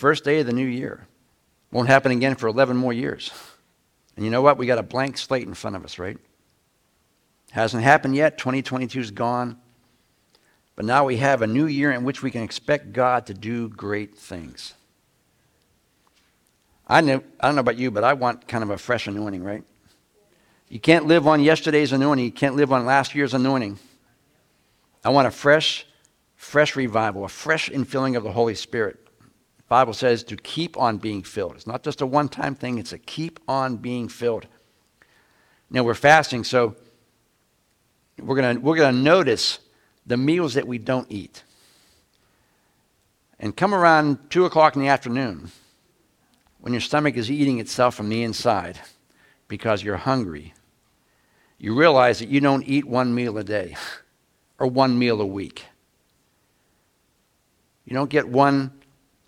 First day of the new year. Won't happen again for 11 more years. And you know what? We got a blank slate in front of us, right? Hasn't happened yet. 2022 is gone. But now we have a new year in which we can expect God to do great things. I, know, I don't know about you, but I want kind of a fresh anointing, right? You can't live on yesterday's anointing. You can't live on last year's anointing. I want a fresh, fresh revival, a fresh infilling of the Holy Spirit. Bible says to keep on being filled. It's not just a one time thing, it's a keep on being filled. Now we're fasting, so we're going to we're going to notice the meals that we don't eat. And come around 2 o'clock in the afternoon when your stomach is eating itself from the inside because you're hungry, you realize that you don't eat one meal a day or one meal a week. You don't get one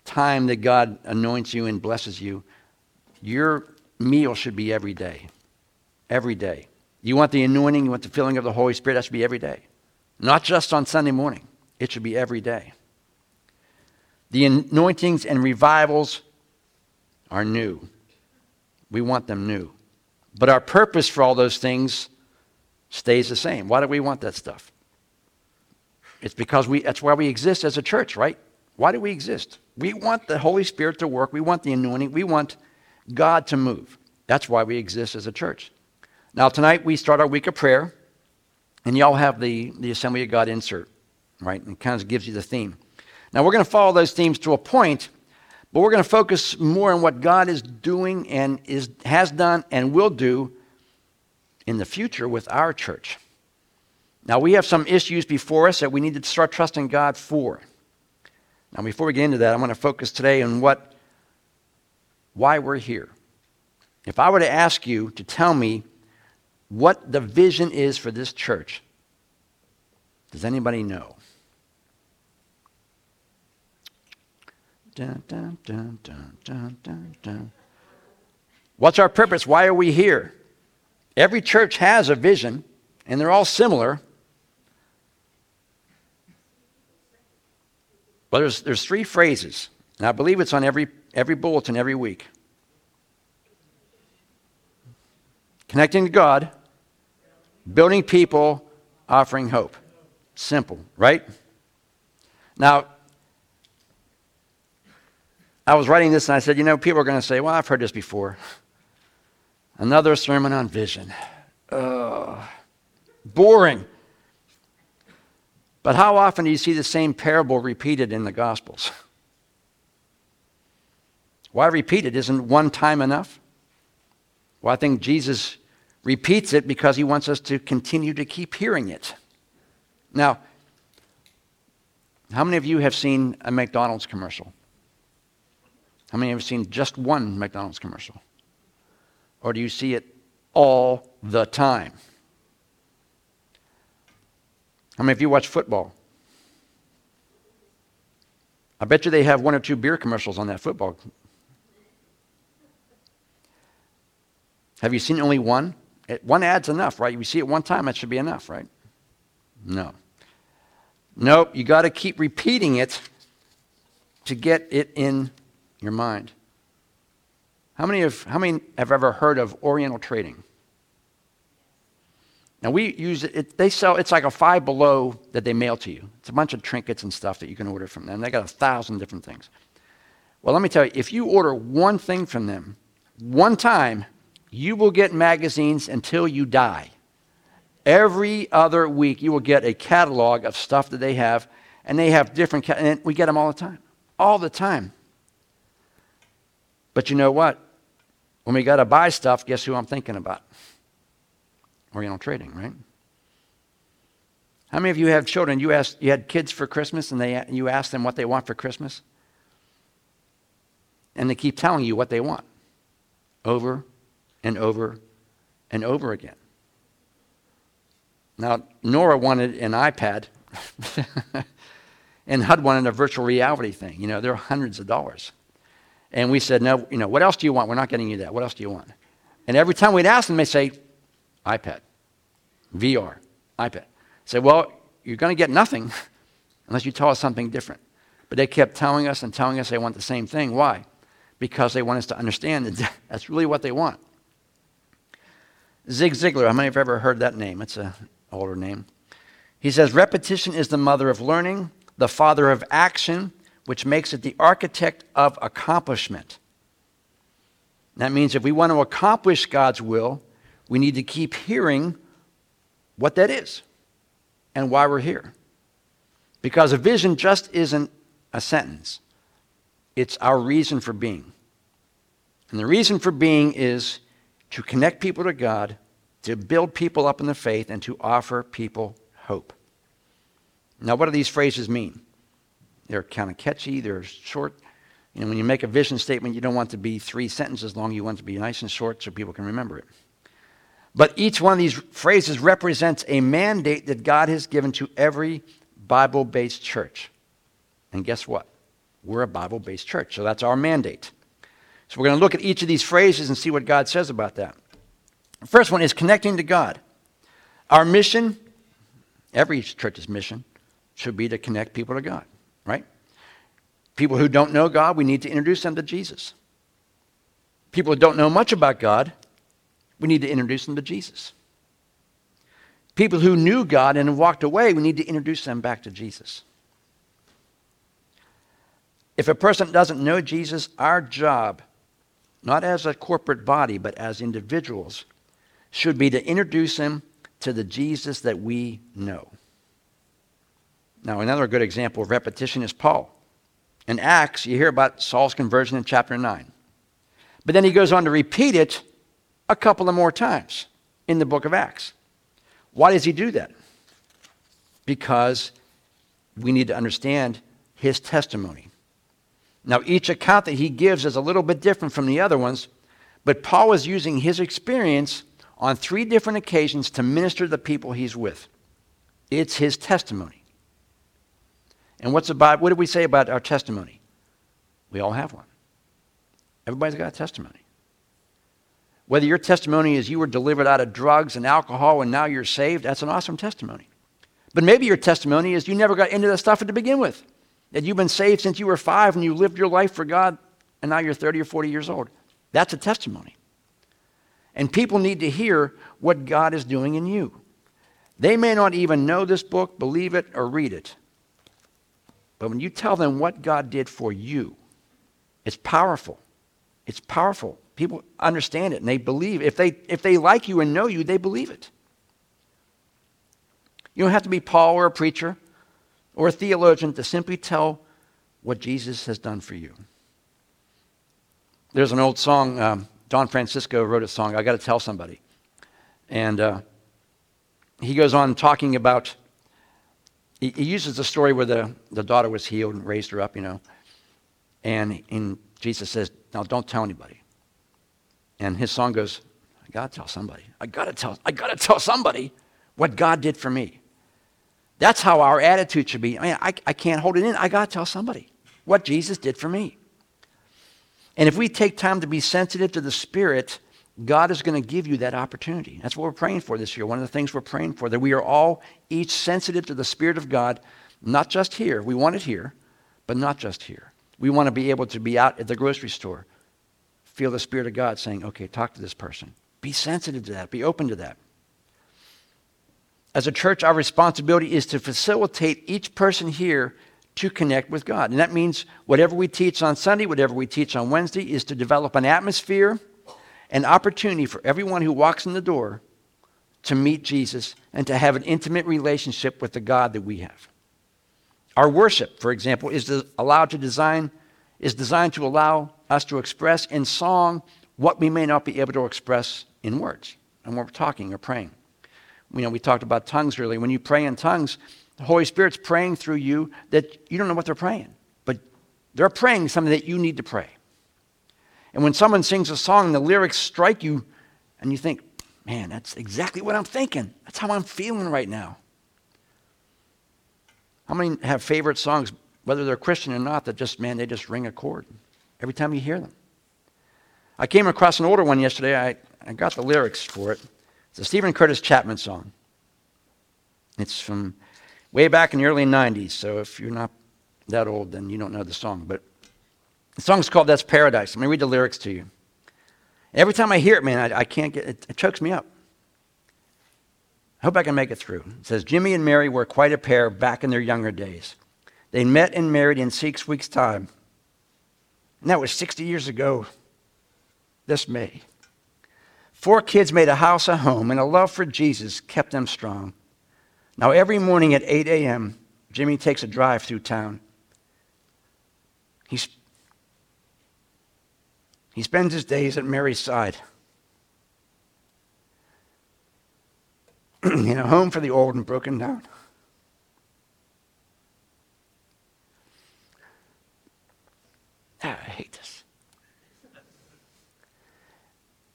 time that God anoints you and blesses you. Your meal should be every day. Every day. You want the anointing, you want the filling of the Holy Spirit, that should be every day. Not just on Sunday morning, it should be every day. The anointings and revivals are new. We want them new. But our purpose for all those things stays the same. Why do we want that stuff? It's because we, that's why we exist as a church, right? Why do we exist? We want the Holy Spirit to work. We want the anointing. We want God to move. That's why we exist as a church. Now, tonight we start our week of prayer, and y'all have the, the Assembly of God insert, right? And it kind of gives you the theme. Now, we're going to follow those themes to a point, but we're going to focus more on what God is doing and is, has done and will do in the future with our church. Now, we have some issues before us that we need to start trusting God for. Now, before we get into that, I'm going to focus today on what, why we're here. If I were to ask you to tell me what the vision is for this church, does anybody know? Dun, dun, dun. What's our purpose? Why are we here? Every church has a vision, and they're all similar. But there's, there's three phrases, and I believe it's on every, every bulletin every week connecting to God, building people, offering hope. Simple, right? Now, I was writing this and I said, you know, people are going to say, well, I've heard this before. Another sermon on vision. Ugh. Boring. But how often do you see the same parable repeated in the Gospels? Why repeat it? Isn't one time enough? Well, I think Jesus repeats it because he wants us to continue to keep hearing it. Now, how many of you have seen a McDonald's commercial? How many have seen just one McDonald's commercial? Or do you see it all the time? How many of you watch football? I bet you they have one or two beer commercials on that football. Have you seen only one? One ad's enough, right? You see it one time, that should be enough, right? No. Nope, you got to keep repeating it to get it in your mind. How many, have, how many have ever heard of Oriental Trading? Now we use it, they sell, it's like a five below that they mail to you. It's a bunch of trinkets and stuff that you can order from them. They got a thousand different things. Well, let me tell you, if you order one thing from them, one time, you will get magazines until you die. Every other week, you will get a catalog of stuff that they have, and they have different, and we get them all the time. All the time. But you know what? When we got to buy stuff, guess who I'm thinking about? Oriental Trading, right? How many of you have children? You asked, you had kids for Christmas, and they, you ask them what they want for Christmas, and they keep telling you what they want, over and over and over again. Now, Nora wanted an iPad, and HUD wanted a virtual reality thing. You know, they're hundreds of dollars. And we said, no, you know, what else do you want? We're not getting you that. What else do you want? And every time we'd ask them, they'd say, iPad, VR, iPad. Say, well, you're going to get nothing unless you tell us something different. But they kept telling us and telling us they want the same thing. Why? Because they want us to understand that that's really what they want. Zig Ziglar, how many have you ever heard that name? It's an older name. He says, Repetition is the mother of learning, the father of action, which makes it the architect of accomplishment. That means if we want to accomplish God's will, we need to keep hearing what that is and why we're here. Because a vision just isn't a sentence, it's our reason for being. And the reason for being is to connect people to God, to build people up in the faith, and to offer people hope. Now, what do these phrases mean? They're kind of catchy, they're short. You know, when you make a vision statement, you don't want to be three sentences long, you want to be nice and short so people can remember it. But each one of these phrases represents a mandate that God has given to every Bible based church. And guess what? We're a Bible based church, so that's our mandate. So we're going to look at each of these phrases and see what God says about that. The first one is connecting to God. Our mission, every church's mission, should be to connect people to God, right? People who don't know God, we need to introduce them to Jesus. People who don't know much about God, we need to introduce them to Jesus. People who knew God and walked away, we need to introduce them back to Jesus. If a person doesn't know Jesus, our job, not as a corporate body, but as individuals, should be to introduce them to the Jesus that we know. Now, another good example of repetition is Paul. In Acts, you hear about Saul's conversion in chapter 9. But then he goes on to repeat it a couple of more times in the book of Acts. Why does he do that? Because we need to understand his testimony. Now, each account that he gives is a little bit different from the other ones, but Paul is using his experience on three different occasions to minister to the people he's with. It's his testimony. And what's about what do we say about our testimony? We all have one. Everybody's got a testimony. Whether your testimony is you were delivered out of drugs and alcohol and now you're saved, that's an awesome testimony. But maybe your testimony is you never got into that stuff to begin with. That you've been saved since you were five and you lived your life for God and now you're 30 or 40 years old. That's a testimony. And people need to hear what God is doing in you. They may not even know this book, believe it, or read it. But when you tell them what God did for you, it's powerful. It's powerful. People understand it and they believe. If they, if they like you and know you, they believe it. You don't have to be Paul or a preacher or a theologian to simply tell what Jesus has done for you. There's an old song, um, Don Francisco wrote a song, I got to tell somebody. And uh, he goes on talking about, he, he, uses the story where the, the daughter was healed and raised her up, you know. And, and Jesus says, Now don't tell anybody. And his song goes, I gotta tell somebody. I gotta tell, I gotta tell somebody what God did for me. That's how our attitude should be. I, mean, I, I can't hold it in. I gotta tell somebody what Jesus did for me. And if we take time to be sensitive to the Spirit, God is going to give you that opportunity. That's what we're praying for this year. One of the things we're praying for, that we are all each sensitive to the Spirit of God, not just here. We want it here, but not just here. We want to be able to be out at the grocery store, feel the Spirit of God saying, okay, talk to this person. Be sensitive to that, be open to that. As a church, our responsibility is to facilitate each person here to connect with God. And that means whatever we teach on Sunday, whatever we teach on Wednesday, is to develop an atmosphere, an opportunity for everyone who walks in the door to meet Jesus and to have an intimate relationship with the God that we have. Our worship, for example, is allowed to design is designed to allow us to express in song what we may not be able to express in words and when we're talking or praying. You know, we talked about tongues earlier. When you pray in tongues, the Holy Spirit's praying through you that you don't know what they're praying, but they're praying something that you need to pray. And when someone sings a song, and the lyrics strike you, and you think, man, that's exactly what I'm thinking. That's how I'm feeling right now. How many have favorite songs, whether they're Christian or not, that just, man, they just ring a chord every time you hear them? I came across an older one yesterday. I, I got the lyrics for it. It's a Steven Curtis Chapman song. It's from way back in the early 90s, so if you're not that old, then you don't know the song. But the song's called That's Paradise. Let me read the lyrics to you. Every time I hear it, man, I, I can't get it, it chokes me up. I hope I can make it through. It says Jimmy and Mary were quite a pair back in their younger days. They met and married in six weeks' time. And that was 60 years ago this May. Four kids made a house a home, and a love for Jesus kept them strong. Now, every morning at 8 a.m., Jimmy takes a drive through town. He's, he spends his days at Mary's side. in a home for the old and broken down. Ah, I hate this.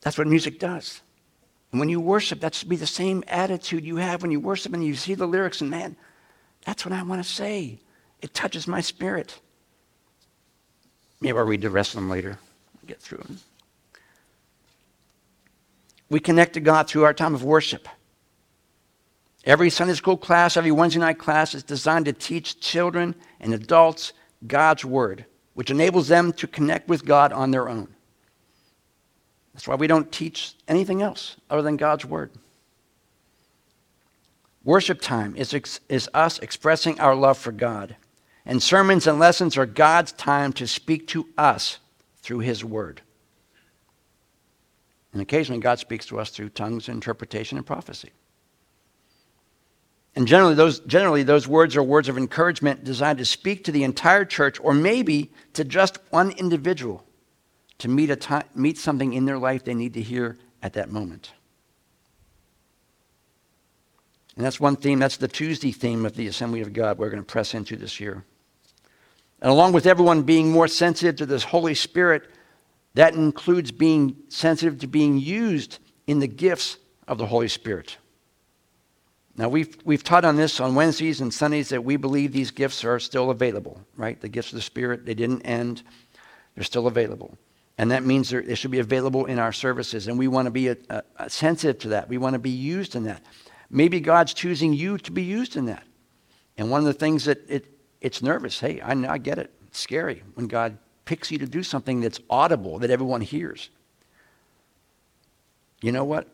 That's what music does. And when you worship, that should be the same attitude you have when you worship and you see the lyrics, and man, that's what I want to say. It touches my spirit. Maybe I'll read the rest of them later. I'll get through them. We connect to God through our time of worship. Every Sunday school class, every Wednesday night class is designed to teach children and adults God's Word, which enables them to connect with God on their own. That's why we don't teach anything else other than God's Word. Worship time is, is us expressing our love for God. And sermons and lessons are God's time to speak to us through His Word. And occasionally, God speaks to us through tongues, interpretation, and prophecy. And generally those, generally, those words are words of encouragement designed to speak to the entire church or maybe to just one individual to meet, a time, meet something in their life they need to hear at that moment. And that's one theme, that's the Tuesday theme of the Assembly of God we're going to press into this year. And along with everyone being more sensitive to this Holy Spirit, that includes being sensitive to being used in the gifts of the Holy Spirit. Now, we've, we've taught on this on Wednesdays and Sundays that we believe these gifts are still available, right? The gifts of the Spirit, they didn't end, they're still available. And that means they should be available in our services. And we want to be a, a, a sensitive to that. We want to be used in that. Maybe God's choosing you to be used in that. And one of the things that it, it's nervous. Hey, I, I get it. It's scary when God picks you to do something that's audible, that everyone hears. You know what?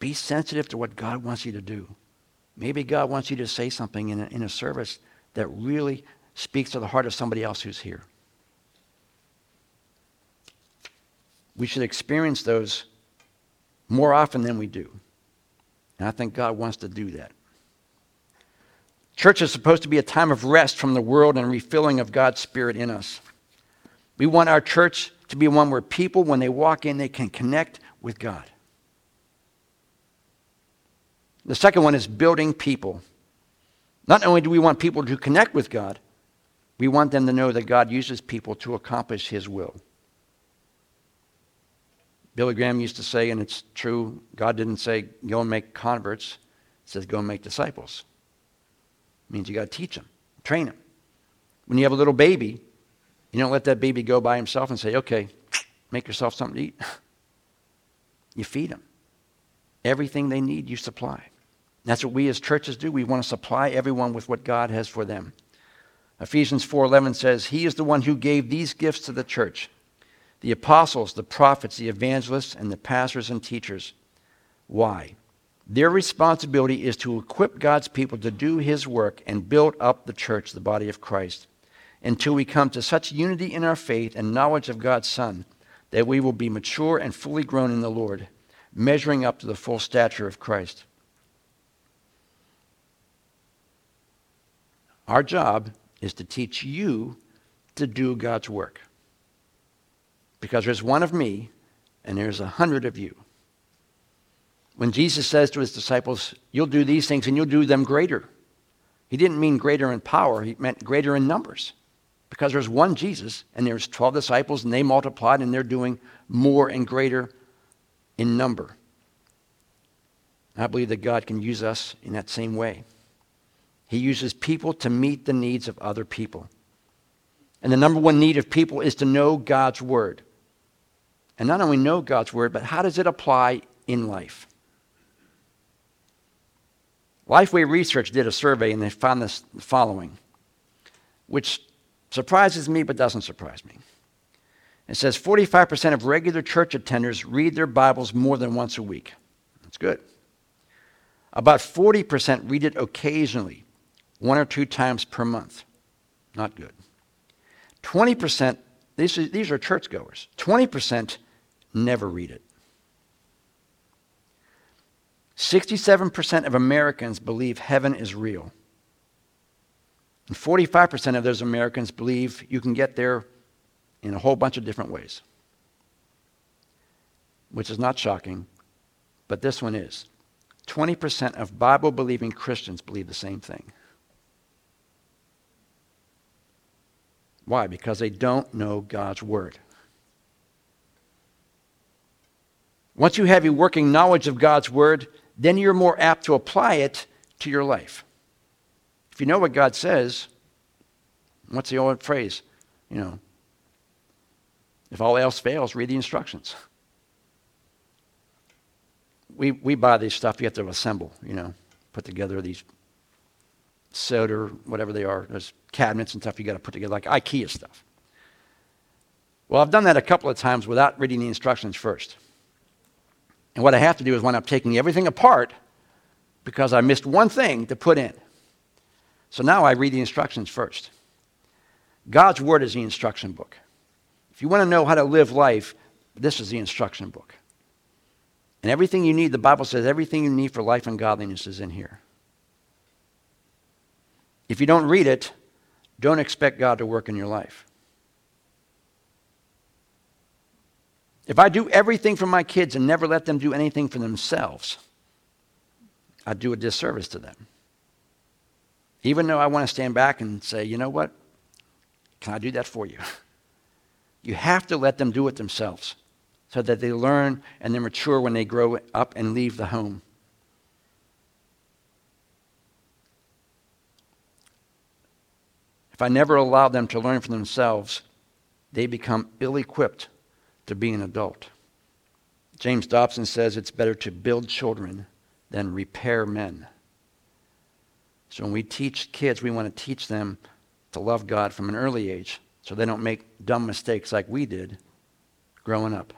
Be sensitive to what God wants you to do. Maybe God wants you to say something in a, in a service that really speaks to the heart of somebody else who's here. We should experience those more often than we do. And I think God wants to do that. Church is supposed to be a time of rest from the world and refilling of God's Spirit in us. We want our church to be one where people, when they walk in, they can connect with God. The second one is building people. Not only do we want people to connect with God, we want them to know that God uses people to accomplish His will. Billy Graham used to say, and it's true, God didn't say, go and make converts. He says, go and make disciples. It means you got to teach them, train them. When you have a little baby, you don't let that baby go by himself and say, okay, make yourself something to eat. You feed them. Everything they need, you supply. That's what we as churches do. We want to supply everyone with what God has for them. Ephesians 4:11 says, "He is the one who gave these gifts to the church: the apostles, the prophets, the evangelists, and the pastors and teachers." Why? Their responsibility is to equip God's people to do his work and build up the church, the body of Christ, until we come to such unity in our faith and knowledge of God's Son that we will be mature and fully grown in the Lord, measuring up to the full stature of Christ. Our job is to teach you to do God's work. Because there's one of me and there's a hundred of you. When Jesus says to his disciples, You'll do these things and you'll do them greater, he didn't mean greater in power, he meant greater in numbers. Because there's one Jesus and there's 12 disciples and they multiplied and they're doing more and greater in number. I believe that God can use us in that same way. He uses people to meet the needs of other people. And the number one need of people is to know God's Word. And not only know God's Word, but how does it apply in life? Lifeway Research did a survey and they found this following, which Surprises me, but doesn't surprise me. It says 45% of regular church attenders read their Bibles more than once a week. That's good. About 40% read it occasionally, one or two times per month. Not good. 20%, these are, these are churchgoers, 20% never read it. 67% of Americans believe heaven is real. And 45% of those Americans believe you can get there in a whole bunch of different ways, which is not shocking, but this one is. 20% of Bible believing Christians believe the same thing. Why? Because they don't know God's Word. Once you have a working knowledge of God's Word, then you're more apt to apply it to your life. If you know what God says, what's the old phrase? You know, if all else fails, read the instructions. We, we buy these stuff you have to assemble, you know, put together these soda, whatever they are. those cabinets and stuff you got to put together, like IKEA stuff. Well, I've done that a couple of times without reading the instructions first. And what I have to do is when I'm taking everything apart, because I missed one thing to put in. So now I read the instructions first. God's Word is the instruction book. If you want to know how to live life, this is the instruction book. And everything you need, the Bible says everything you need for life and godliness is in here. If you don't read it, don't expect God to work in your life. If I do everything for my kids and never let them do anything for themselves, I do a disservice to them. Even though I want to stand back and say, you know what? Can I do that for you? You have to let them do it themselves so that they learn and they're mature when they grow up and leave the home. If I never allow them to learn for themselves, they become ill equipped to be an adult. James Dobson says it's better to build children than repair men. So when we teach kids, we want to teach them to love God from an early age so they don't make dumb mistakes like we did growing up.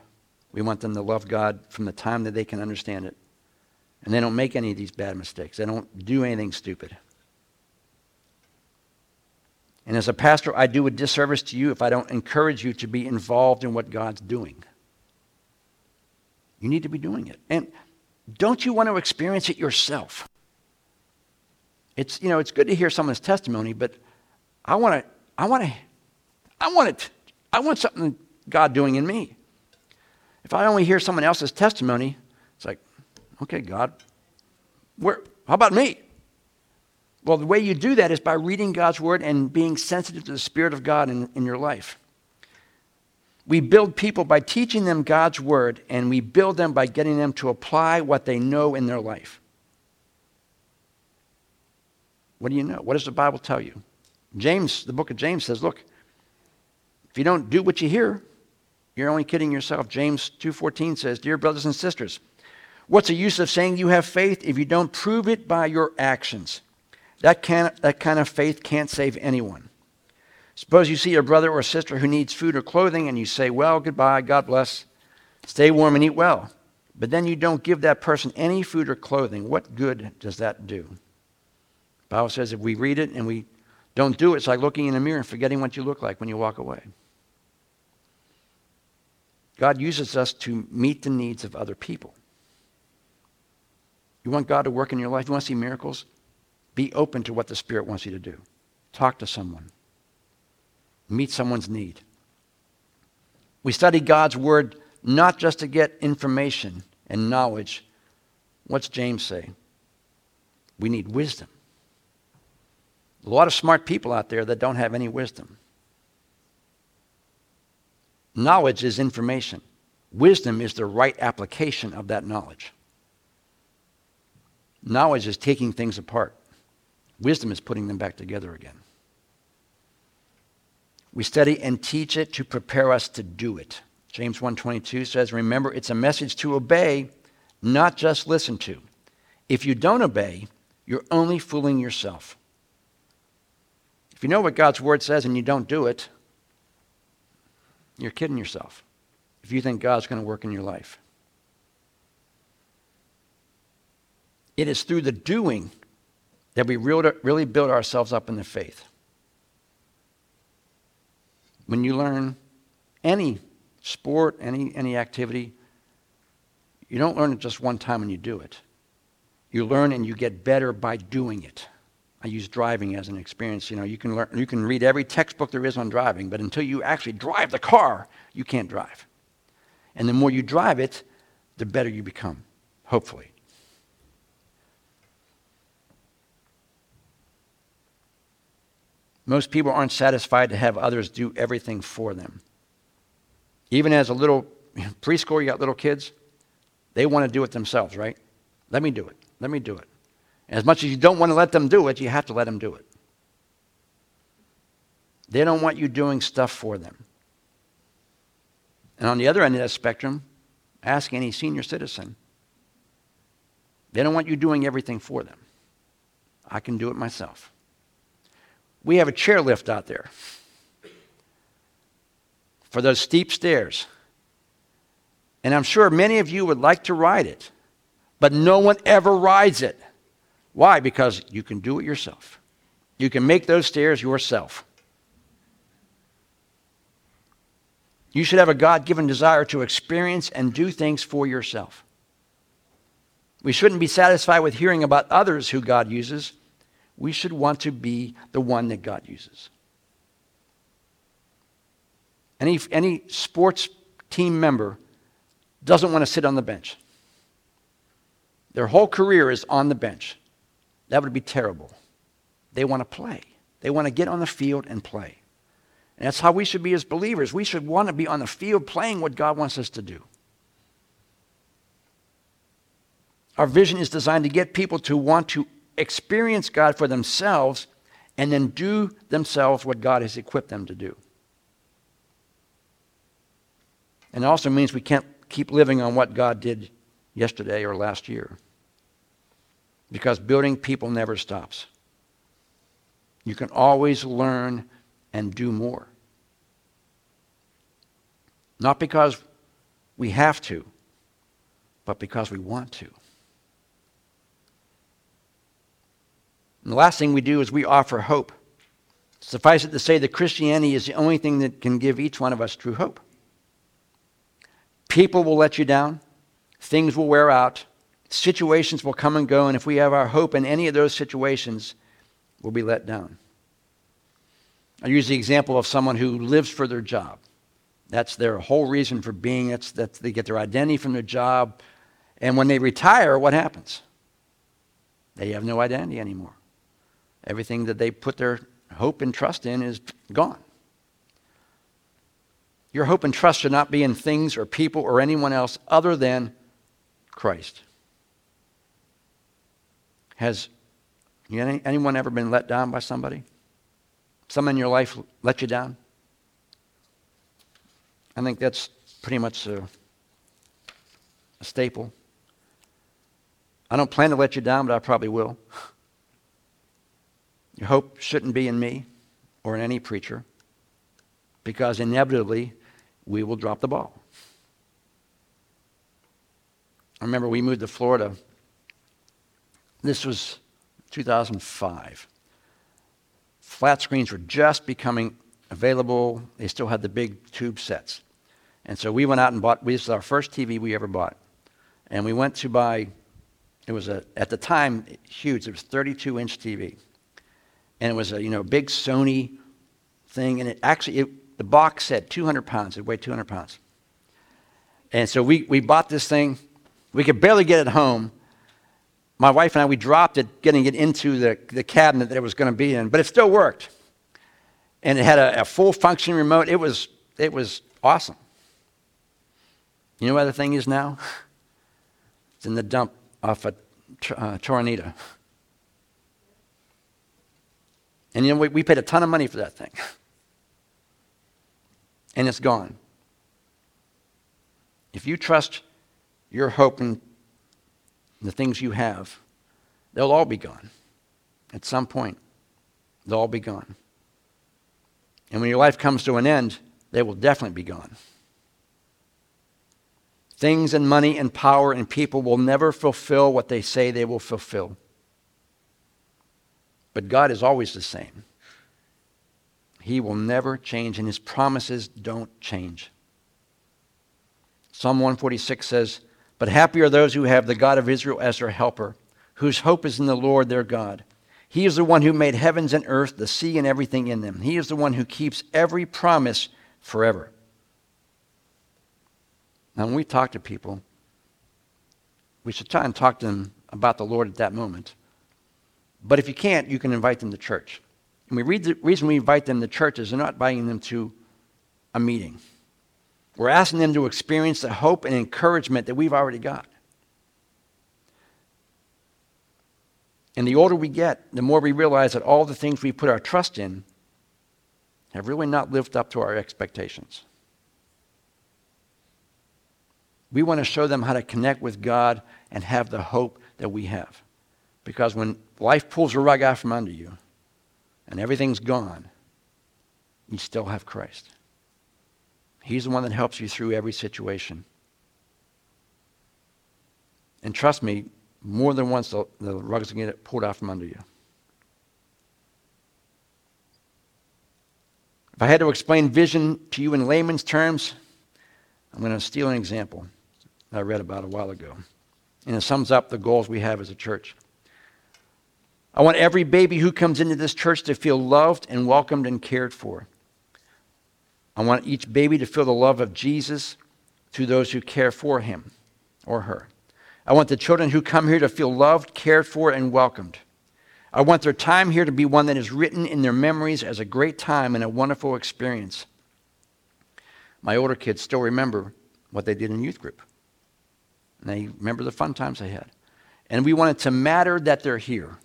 We want them to love God from the time that they can understand it. And they don't make any of these bad mistakes. They don't do anything stupid. And as a pastor, I do a disservice to you if I don't encourage you to be involved in what God's doing. You need to be doing it. And don't you want to experience it yourself? It's, you know, it's good to hear someone's testimony, but I want to, I want to I want it. I want something God doing in me. If I only hear someone else's testimony, it's like, okay, God, where, how about me? Well, the way you do that is by reading God's word and being sensitive to the Spirit of God in, in your life. We build people by teaching them God's word, and we build them by getting them to apply what they know in their life. What do you know? What does the Bible tell you? James, the book of James says, look, if you don't do what you hear, you're only kidding yourself. James 2:14 says, "Dear brothers and sisters, what's the use of saying you have faith if you don't prove it by your actions? That, can, that kind of faith can't save anyone. Suppose you see a brother or sister who needs food or clothing and you say, Well, goodbye, God bless, stay warm and eat well. But then you don't give that person any food or clothing. What good does that do? The Bible says if we read it and we don't do it, it's like looking in a mirror and forgetting what you look like when you walk away. God uses us to meet the needs of other people. You want God to work in your life? You want to see miracles? Be open to what the Spirit wants you to do. Talk to someone. Meet someone's need. We study God's Word not just to get information and knowledge. What's James say? We need wisdom. A lot of smart people out there that don't have any wisdom. Knowledge is information. Wisdom is the right application of that knowledge. Knowledge is taking things apart. Wisdom is putting them back together again. We study and teach it to prepare us to do it. James 1:22 says, "Remember, it's a message to obey, not just listen to. If you don't obey, you're only fooling yourself." If you know what God's word says and you don't do it, you're kidding yourself if you think God's going to work in your life. It is through the doing that we really build ourselves up in the faith. When you learn any sport, any, any activity, you don't learn it just one time when you do it. You learn and you get better by doing it. I use driving as an experience. You know, you can learn, you can read every textbook there is on driving, but until you actually drive the car, you can't drive. And the more you drive it, the better you become, hopefully. Most people aren't satisfied to have others do everything for them. Even as a little preschool, you got little kids, they want to do it themselves, right? Let me do it. Let me do it. As much as you don't want to let them do it, you have to let them do it. They don't want you doing stuff for them. And on the other end of that spectrum, ask any senior citizen. They don't want you doing everything for them. I can do it myself. We have a chairlift out there for those steep stairs. And I'm sure many of you would like to ride it, but no one ever rides it. Why? Because you can do it yourself. You can make those stairs yourself. You should have a God given desire to experience and do things for yourself. We shouldn't be satisfied with hearing about others who God uses. We should want to be the one that God uses. Any, any sports team member doesn't want to sit on the bench. Their whole career is on the bench. That would be terrible. They want to play, they want to get on the field and play. And that's how we should be as believers. We should want to be on the field playing what God wants us to do. Our vision is designed to get people to want to experience God for themselves and then do themselves what God has equipped them to do. And it also means we can't keep living on what God did yesterday or last year. Because building people never stops. You can always learn and do more. Not because we have to, but because we want to. And the last thing we do is we offer hope. Suffice it to say that Christianity is the only thing that can give each one of us true hope. People will let you down, things will wear out, situations will come and go, and if we have our hope in any of those situations, we'll be let down. I use the example of someone who lives for their job. That's their whole reason for being. That's, that they get their identity from their job. And when they retire, what happens? They have no identity anymore. Everything that they put their hope and trust in is gone. Your hope and trust should not be in things or people or anyone else other than Christ. Has anyone ever been let down by somebody? Someone in your life let you down? I think that's pretty much a, a staple. I don't plan to let you down, but I probably will. Your hope shouldn't be in me or in any preacher because inevitably we will drop the ball. I remember we moved to Florida. This was 2005. Flat screens were just becoming available. They still had the big tube sets. And so we went out and bought, this was our first TV we ever bought. And we went to buy, it was a, at the time, huge. It was 32 inch TV. And it was a, you know, big Sony thing. And it actually, it, the box said 200 pounds. It weighed 200 pounds. And so we, we bought this thing. We could barely get it home. My wife and I, we dropped it, getting it into the, the cabinet that it was going to be in, but it still worked. And it had a, a full functioning remote. It was, it was awesome. You know where the thing is now? It's in the dump off of uh. And you know, we, we paid a ton of money for that thing. And it's gone. If you trust your hope in the things you have, they'll all be gone. At some point, they'll all be gone. And when your life comes to an end, they will definitely be gone. Things and money and power and people will never fulfill what they say they will fulfill. But God is always the same. He will never change, and his promises don't change. Psalm 146 says, But happy are those who have the God of Israel as their helper, whose hope is in the Lord their God. He is the one who made heavens and earth, the sea, and everything in them. He is the one who keeps every promise forever. Now, when we talk to people, we should try and talk to them about the Lord at that moment. But if you can't, you can invite them to church. And we read the reason we invite them to church is they're not inviting them to a meeting. We're asking them to experience the hope and encouragement that we've already got. And the older we get, the more we realize that all the things we put our trust in have really not lived up to our expectations. We want to show them how to connect with God and have the hope that we have. Because when life pulls a rug out from under you and everything's gone, you still have Christ. He's the one that helps you through every situation. And trust me, more than once the, the rug's going to get pulled out from under you. If I had to explain vision to you in layman's terms, I'm going to steal an example I read about a while ago. And it sums up the goals we have as a church. I want every baby who comes into this church to feel loved and welcomed and cared for. I want each baby to feel the love of Jesus through those who care for him or her. I want the children who come here to feel loved, cared for, and welcomed. I want their time here to be one that is written in their memories as a great time and a wonderful experience. My older kids still remember what they did in youth group. And they remember the fun times they had. And we want it to matter that they're here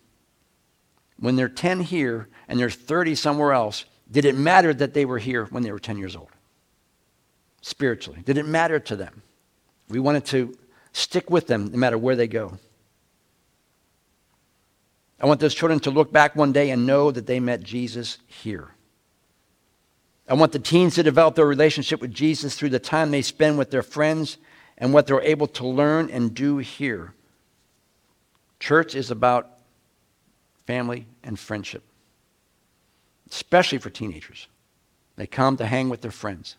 when they're 10 here and they're 30 somewhere else, did it matter that they were here when they were 10 years old? Spiritually. Did it matter to them? We wanted to stick with them no matter where they go. I want those children to look back one day and know that they met Jesus here. I want the teens to develop their relationship with Jesus through the time they spend with their friends and what they're able to learn and do here. Church is about family, and friendship, especially for teenagers. They come to hang with their friends.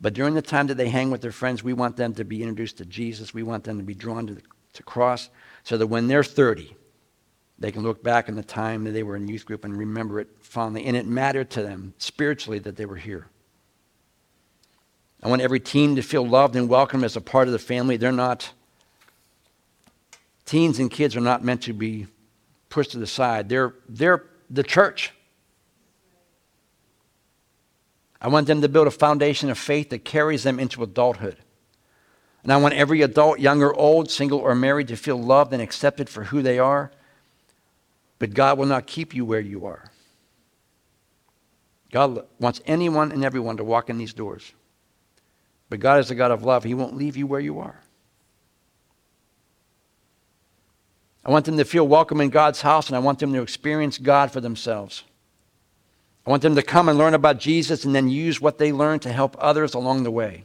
But during the time that they hang with their friends, we want them to be introduced to Jesus. We want them to be drawn to the to cross so that when they're 30, they can look back on the time that they were in youth group and remember it fondly. And it mattered to them spiritually that they were here. I want every teen to feel loved and welcome as a part of the family. They're not, teens and kids are not meant to be pushed to the side. They're, they're the church. I want them to build a foundation of faith that carries them into adulthood. And I want every adult, young or old, single or married, to feel loved and accepted for who they are. But God will not keep you where you are. God wants anyone and everyone to walk in these doors. But God is a God of love. He won't leave you where you are. I want them to feel welcome in God's house, and I want them to experience God for themselves. I want them to come and learn about Jesus and then use what they learn to help others along the way.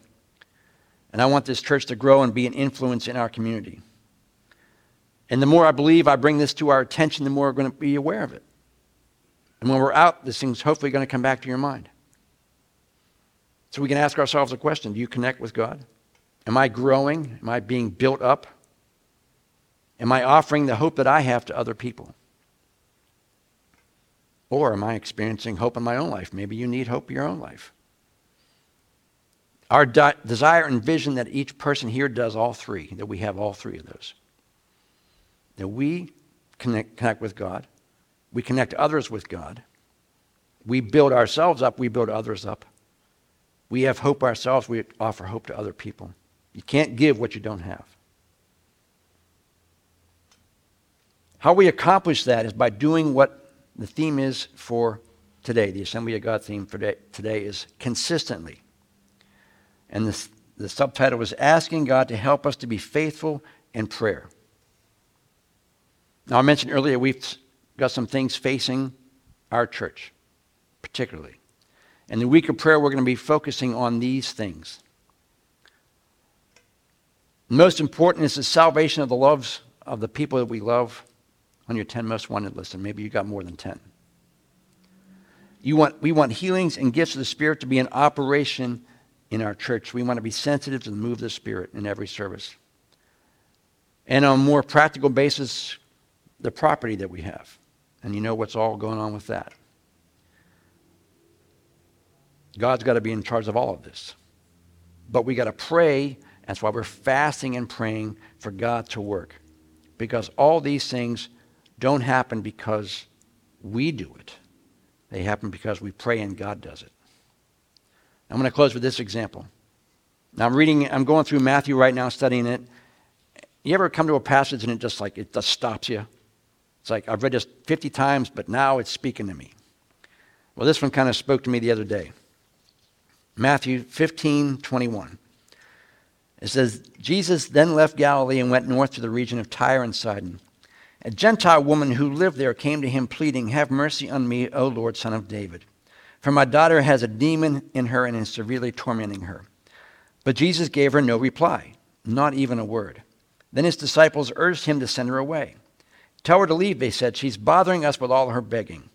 And I want this church to grow and be an influence in our community. And the more I believe I bring this to our attention, the more we're going to be aware of it. And when we're out, this thing's hopefully going to come back to your mind. So we can ask ourselves a question Do you connect with God? Am I growing? Am I being built up? Am I offering the hope that I have to other people? Or am I experiencing hope in my own life? Maybe you need hope in your own life. Our de- desire and vision that each person here does all three, that we have all three of those. That we connect, connect with God, we connect others with God, we build ourselves up, we build others up. We have hope ourselves, we offer hope to other people. You can't give what you don't have. How we accomplish that is by doing what the theme is for today. The Assembly of God theme for today is consistently. And the, the subtitle was Asking God to Help Us to Be Faithful in Prayer. Now, I mentioned earlier we've got some things facing our church, particularly. In the week of prayer, we're going to be focusing on these things. Most important is the salvation of the loves of the people that we love on your 10 most wanted list, and maybe you got more than 10. You want, we want healings and gifts of the Spirit to be in operation in our church. We want to be sensitive to the move of the Spirit in every service. And on a more practical basis, the property that we have. And you know what's all going on with that. God's got to be in charge of all of this. But we got to pray. That's why we're fasting and praying for God to work. Because all these things don't happen because we do it. They happen because we pray and God does it. I'm going to close with this example. Now I'm reading, I'm going through Matthew right now, studying it. You ever come to a passage and it just like, it just stops you? It's like, I've read this 50 times, but now it's speaking to me. Well, this one kind of spoke to me the other day. Matthew 15, 21. It says, Jesus then left Galilee and went north to the region of Tyre and Sidon. A Gentile woman who lived there came to him, pleading, Have mercy on me, O Lord, son of David. For my daughter has a demon in her and is severely tormenting her. But Jesus gave her no reply, not even a word. Then his disciples urged him to send her away. Tell her to leave, they said. She's bothering us with all her begging.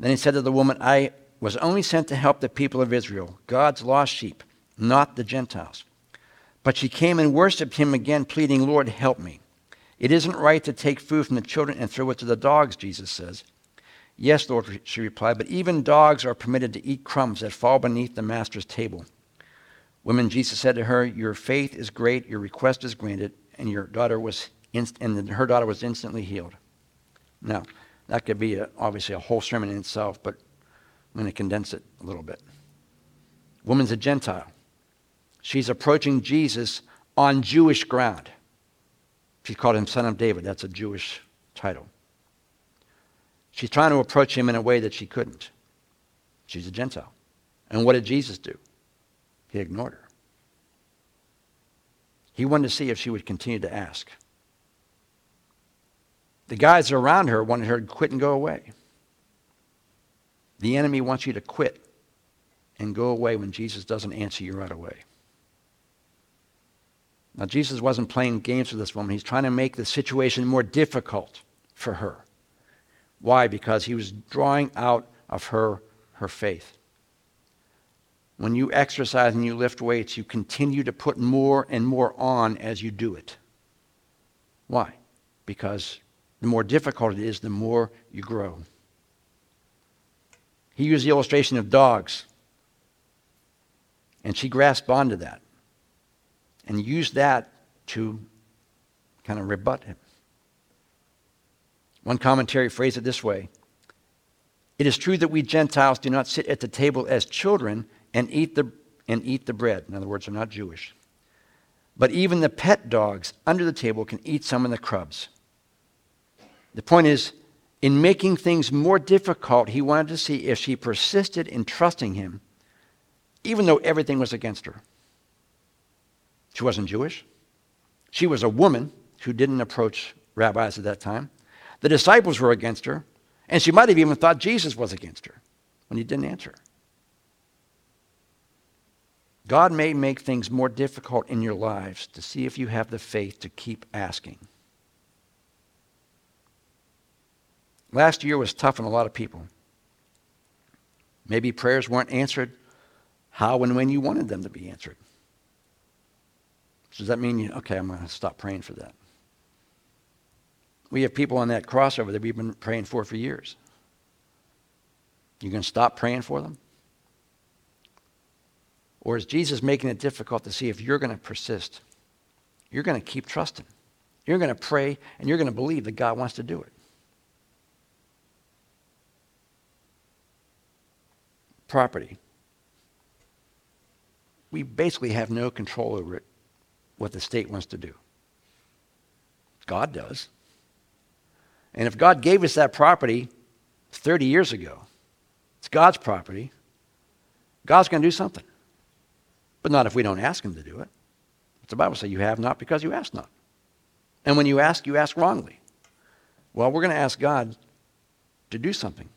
Then he said to the woman, I was only sent to help the people of Israel, God's lost sheep, not the Gentiles. But she came and worshipped him again, pleading, Lord, help me. It isn't right to take food from the children and throw it to the dogs, Jesus says. Yes, Lord, she replied, but even dogs are permitted to eat crumbs that fall beneath the master's table. Women, Jesus said to her, Your faith is great, your request is granted, and your daughter was inst- and her daughter was instantly healed. Now, that could be a, obviously a whole sermon in itself, but I'm going to condense it a little bit. Woman's a Gentile. She's approaching Jesus on Jewish ground. She called him Son of David. That's a Jewish title. She's trying to approach him in a way that she couldn't. She's a Gentile. And what did Jesus do? He ignored her. He wanted to see if she would continue to ask. The guys around her wanted her to quit and go away. The enemy wants you to quit and go away when Jesus doesn't answer you right away. Now, Jesus wasn't playing games with this woman. He's trying to make the situation more difficult for her. Why? Because he was drawing out of her her faith. When you exercise and you lift weights, you continue to put more and more on as you do it. Why? Because the more difficult it is, the more you grow. He used the illustration of dogs, and she grasped onto that and use that to kind of rebut him. One commentary phrased it this way It is true that we Gentiles do not sit at the table as children and eat the, and eat the bread. In other words, are not Jewish. But even the pet dogs under the table can eat some of the crumbs. The point is, in making things more difficult, he wanted to see if she persisted in trusting him, even though everything was against her. She wasn't Jewish. She was a woman who didn't approach rabbis at that time. The disciples were against her, and she might have even thought Jesus was against her when he didn't answer. God may make things more difficult in your lives to see if you have the faith to keep asking. Last year was tough on a lot of people. Maybe prayers weren't answered how and when you wanted them to be answered. Does that mean, you, okay, I'm going to stop praying for that? We have people on that crossover that we've been praying for for years. You're going to stop praying for them? Or is Jesus making it difficult to see if you're going to persist? You're going to keep trusting. You're going to pray and you're going to believe that God wants to do it. Property. We basically have no control over it what the state wants to do. God does. And if God gave us that property 30 years ago, it's God's property, God's going to do something. But not if we don't ask Him to do it. the Bible says you have not because you ask not. And when you ask, you ask wrongly. Well, we're going to ask God to do something.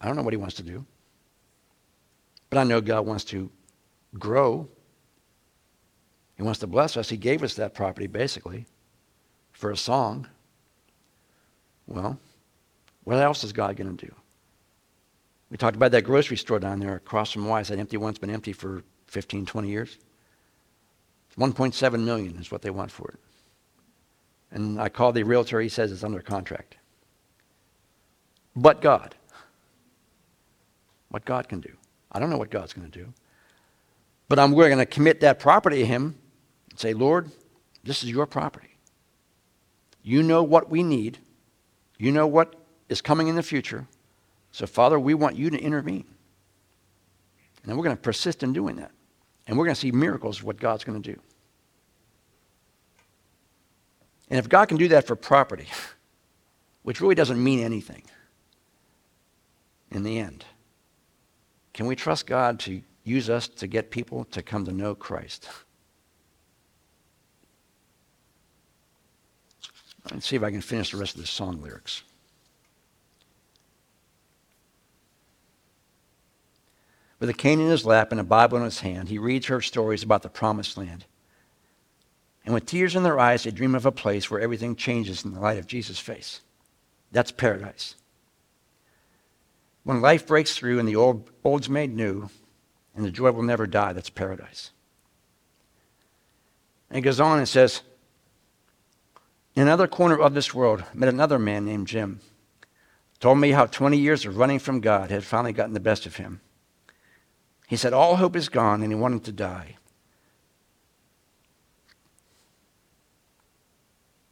I don't know what He wants to do. But I know God wants to grow. He wants to bless us. He gave us that property, basically, for a song. Well, what else is God going to do? We talked about that grocery store down there across from Wise. That empty one's been empty for 15, 20 years. 1.7 million is what they want for it. And I called the realtor. He says it's under contract. But God. What God can do. I don't know what God's going to do. But I'm, we're going to commit that property to Him say, Lord, this is your property. You know what we need. You know what is coming in the future. So, Father, we want you to intervene. And we're going to persist in doing that. And we're going to see miracles of what God's going to do. And if God can do that for property, which really doesn't mean anything in the end, can we trust God to use us to get people to come to know Christ? Let's see if I can finish the rest of the song lyrics. With a cane in his lap and a Bible in his hand, he reads her stories about the promised land. And with tears in their eyes, they dream of a place where everything changes in the light of Jesus' face. That's paradise. When life breaks through and the old, old's made new, and the joy will never die, that's paradise. And he goes on and says, In another corner of this world, met another man named Jim. Told me how 20 years of running from God had finally gotten the best of him. He said all hope is gone and he wanted to die.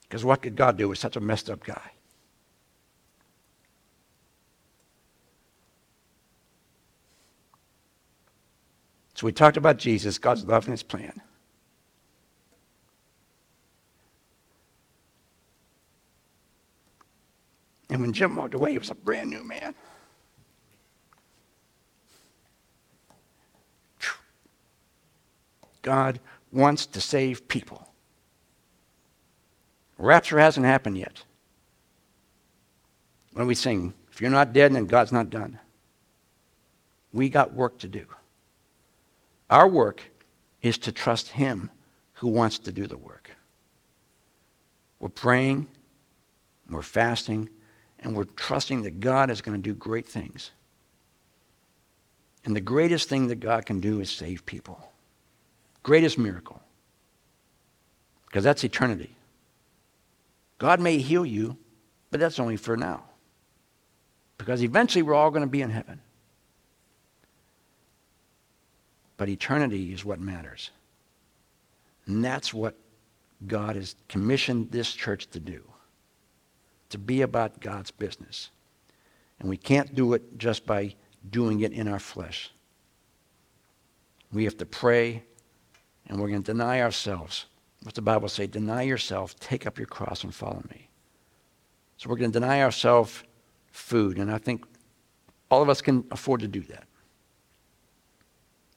Because what could God do with such a messed up guy? So we talked about Jesus, God's love and his plan. And when Jim walked away, he was a brand new man. God wants to save people. Rapture hasn't happened yet. When we sing, if you're not dead, then God's not done. We got work to do. Our work is to trust Him who wants to do the work. We're praying, we're fasting, and we're trusting that God is going to do great things. And the greatest thing that God can do is save people. Greatest miracle. Because that's eternity. God may heal you, but that's only for now. Because eventually we're all going to be in heaven. But eternity is what matters. And that's what God has commissioned this church to do to be about God's business. And we can't do it just by doing it in our flesh. We have to pray and we're going to deny ourselves. What's the Bible say? Deny yourself, take up your cross, and follow me. So we're going to deny ourselves food, and I think all of us can afford to do that.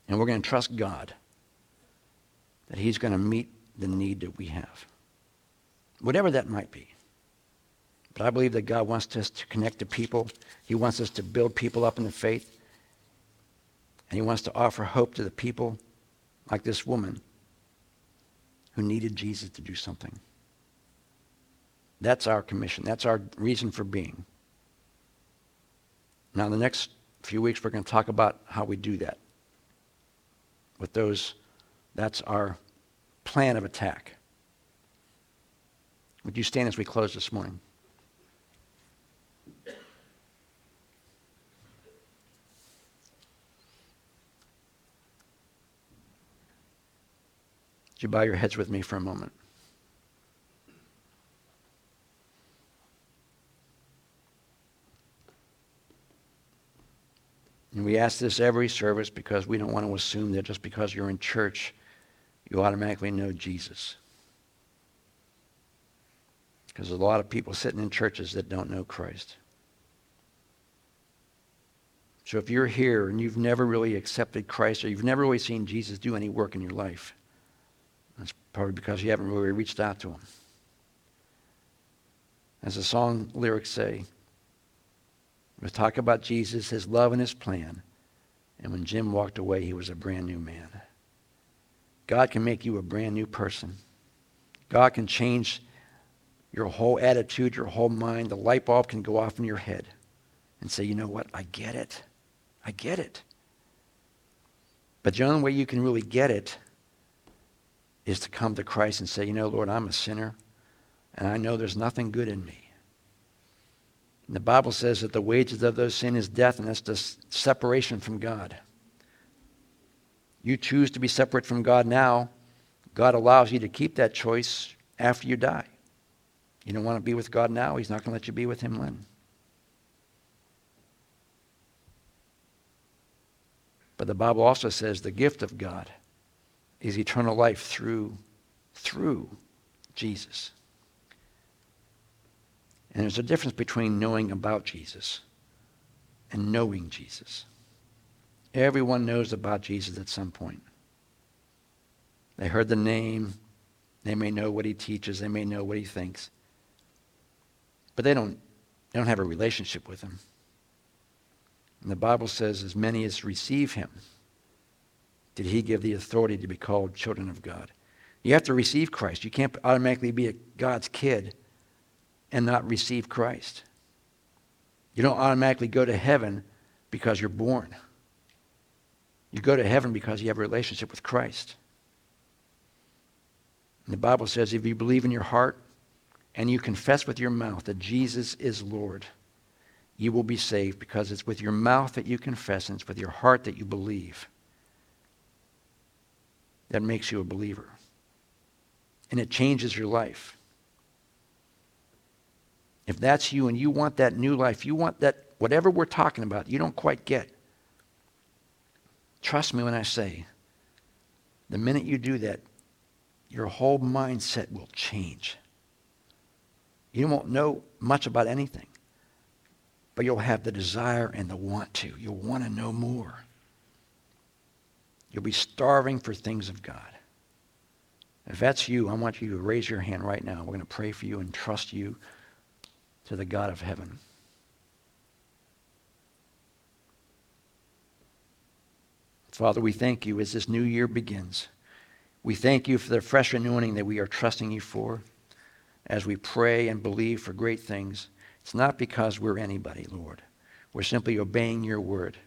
And we're going to trust God that He's going to meet the need that we have, whatever that might be. But I believe that God wants us to connect to people. He wants us to build people up in the faith. And He wants to offer hope to the people like this woman who needed Jesus to do something. That's our commission. That's our reason for being. Now, in the next few weeks, we're going to talk about how we do that. With those, that's our plan of attack. Would you stand as we close this morning? Would you bow your heads with me for a moment? And we ask this every service because we don't want to assume that just because you're in church, you automatically know Jesus. Because there's a lot of people sitting in churches that don't know Christ. So if you're here and you've never really accepted Christ or you've never really seen Jesus do any work in your life, probably because you haven't really reached out to him. As the song lyrics say, we talk about Jesus, his love, and his plan. And when Jim walked away, he was a brand new man. God can make you a brand new person. God can change your whole attitude, your whole mind. The light bulb can go off in your head and say, you know what? I get it. I get it. But the only way you can really get it is to come to Christ and say, you know, Lord, I'm a sinner, and I know there's nothing good in me. And the Bible says that the wages of those sin is death, and that's the separation from God. You choose to be separate from God now. God allows you to keep that choice after you die. You don't want to be with God now, He's not going to let you be with Him then. But the Bible also says the gift of God is eternal life through, through Jesus. And there's a difference between knowing about Jesus and knowing Jesus. Everyone knows about Jesus at some point. They heard the name. They may know what he teaches. They may know what he thinks. But they don't, they don't have a relationship with him. And the Bible says, as many as receive him, did he give the authority to be called children of God. You have to receive Christ. You can't automatically be a God's kid and not receive Christ. You don't automatically go to heaven because you're born. You go to heaven because you have a relationship with Christ. And the Bible says if you believe in your heart and you confess with your mouth that Jesus is Lord, you will be saved because it's with your mouth that you confess and it's with your heart that you believe that makes you a believer. And it changes your life. If that's you and you want that new life, you want that, whatever we're talking about, you don't quite get. Trust me when I say, the minute you do that, your whole mindset will change. You won't know much about anything but you'll have the desire and the want to. You'll want to know more. You'll be starving for things of God. If that's you, I want you to raise your hand right now. We're going to pray for you and trust you to the God of heaven. Father, we thank you as this new year begins. We thank you for the fresh anointing that we are trusting you for as we pray and believe for great things. It's not because we're anybody, Lord. We're simply obeying your word.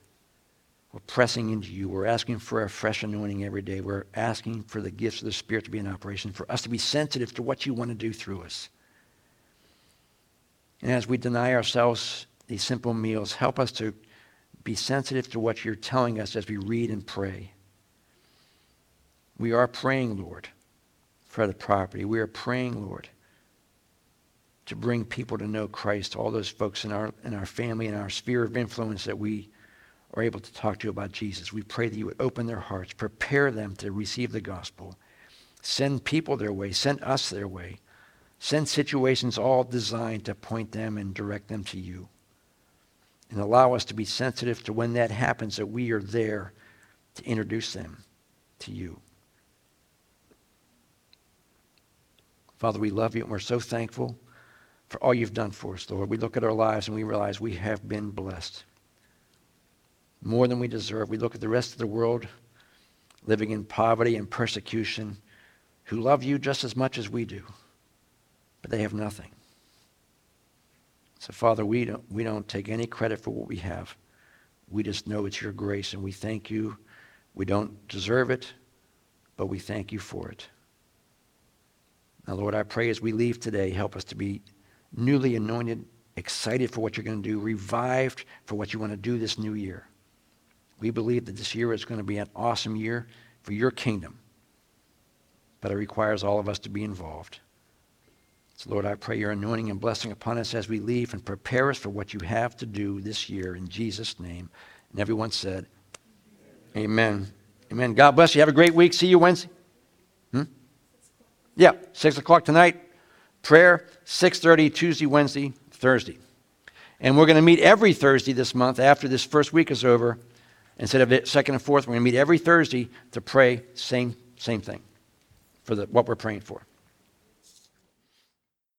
We're pressing into you. We're asking for a fresh anointing every day. We're asking for the gifts of the Spirit to be in operation, for us to be sensitive to what you want to do through us. And as we deny ourselves these simple meals, help us to be sensitive to what you're telling us as we read and pray. We are praying, Lord, for the property. We are praying, Lord, to bring people to know Christ, all those folks in our, in our family, in our sphere of influence that we are able to talk to you about Jesus. We pray that you would open their hearts, prepare them to receive the gospel, send people their way, send us their way, send situations all designed to point them and direct them to you. And allow us to be sensitive to when that happens, that we are there to introduce them to you. Father, we love you and we're so thankful for all you've done for us, Lord. We look at our lives and we realize we have been blessed more than we deserve. We look at the rest of the world living in poverty and persecution who love you just as much as we do, but they have nothing. So, Father, we don't, we don't take any credit for what we have. We just know it's your grace, and we thank you. We don't deserve it, but we thank you for it. Now, Lord, I pray as we leave today, help us to be newly anointed, excited for what you're going to do, revived for what you want to do this new year. We believe that this year is going to be an awesome year for your kingdom, but it requires all of us to be involved. So, Lord, I pray your anointing and blessing upon us as we leave and prepare us for what you have to do this year in Jesus' name. And everyone said, Amen. Amen. God bless you. Have a great week. See you Wednesday. Hmm? Yeah, 6 o'clock tonight. Prayer, 6.30 Tuesday, Wednesday, Thursday. And we're going to meet every Thursday this month after this first week is over. Instead of the second and fourth, we're going to meet every Thursday to pray same, same thing for the, what we're praying for.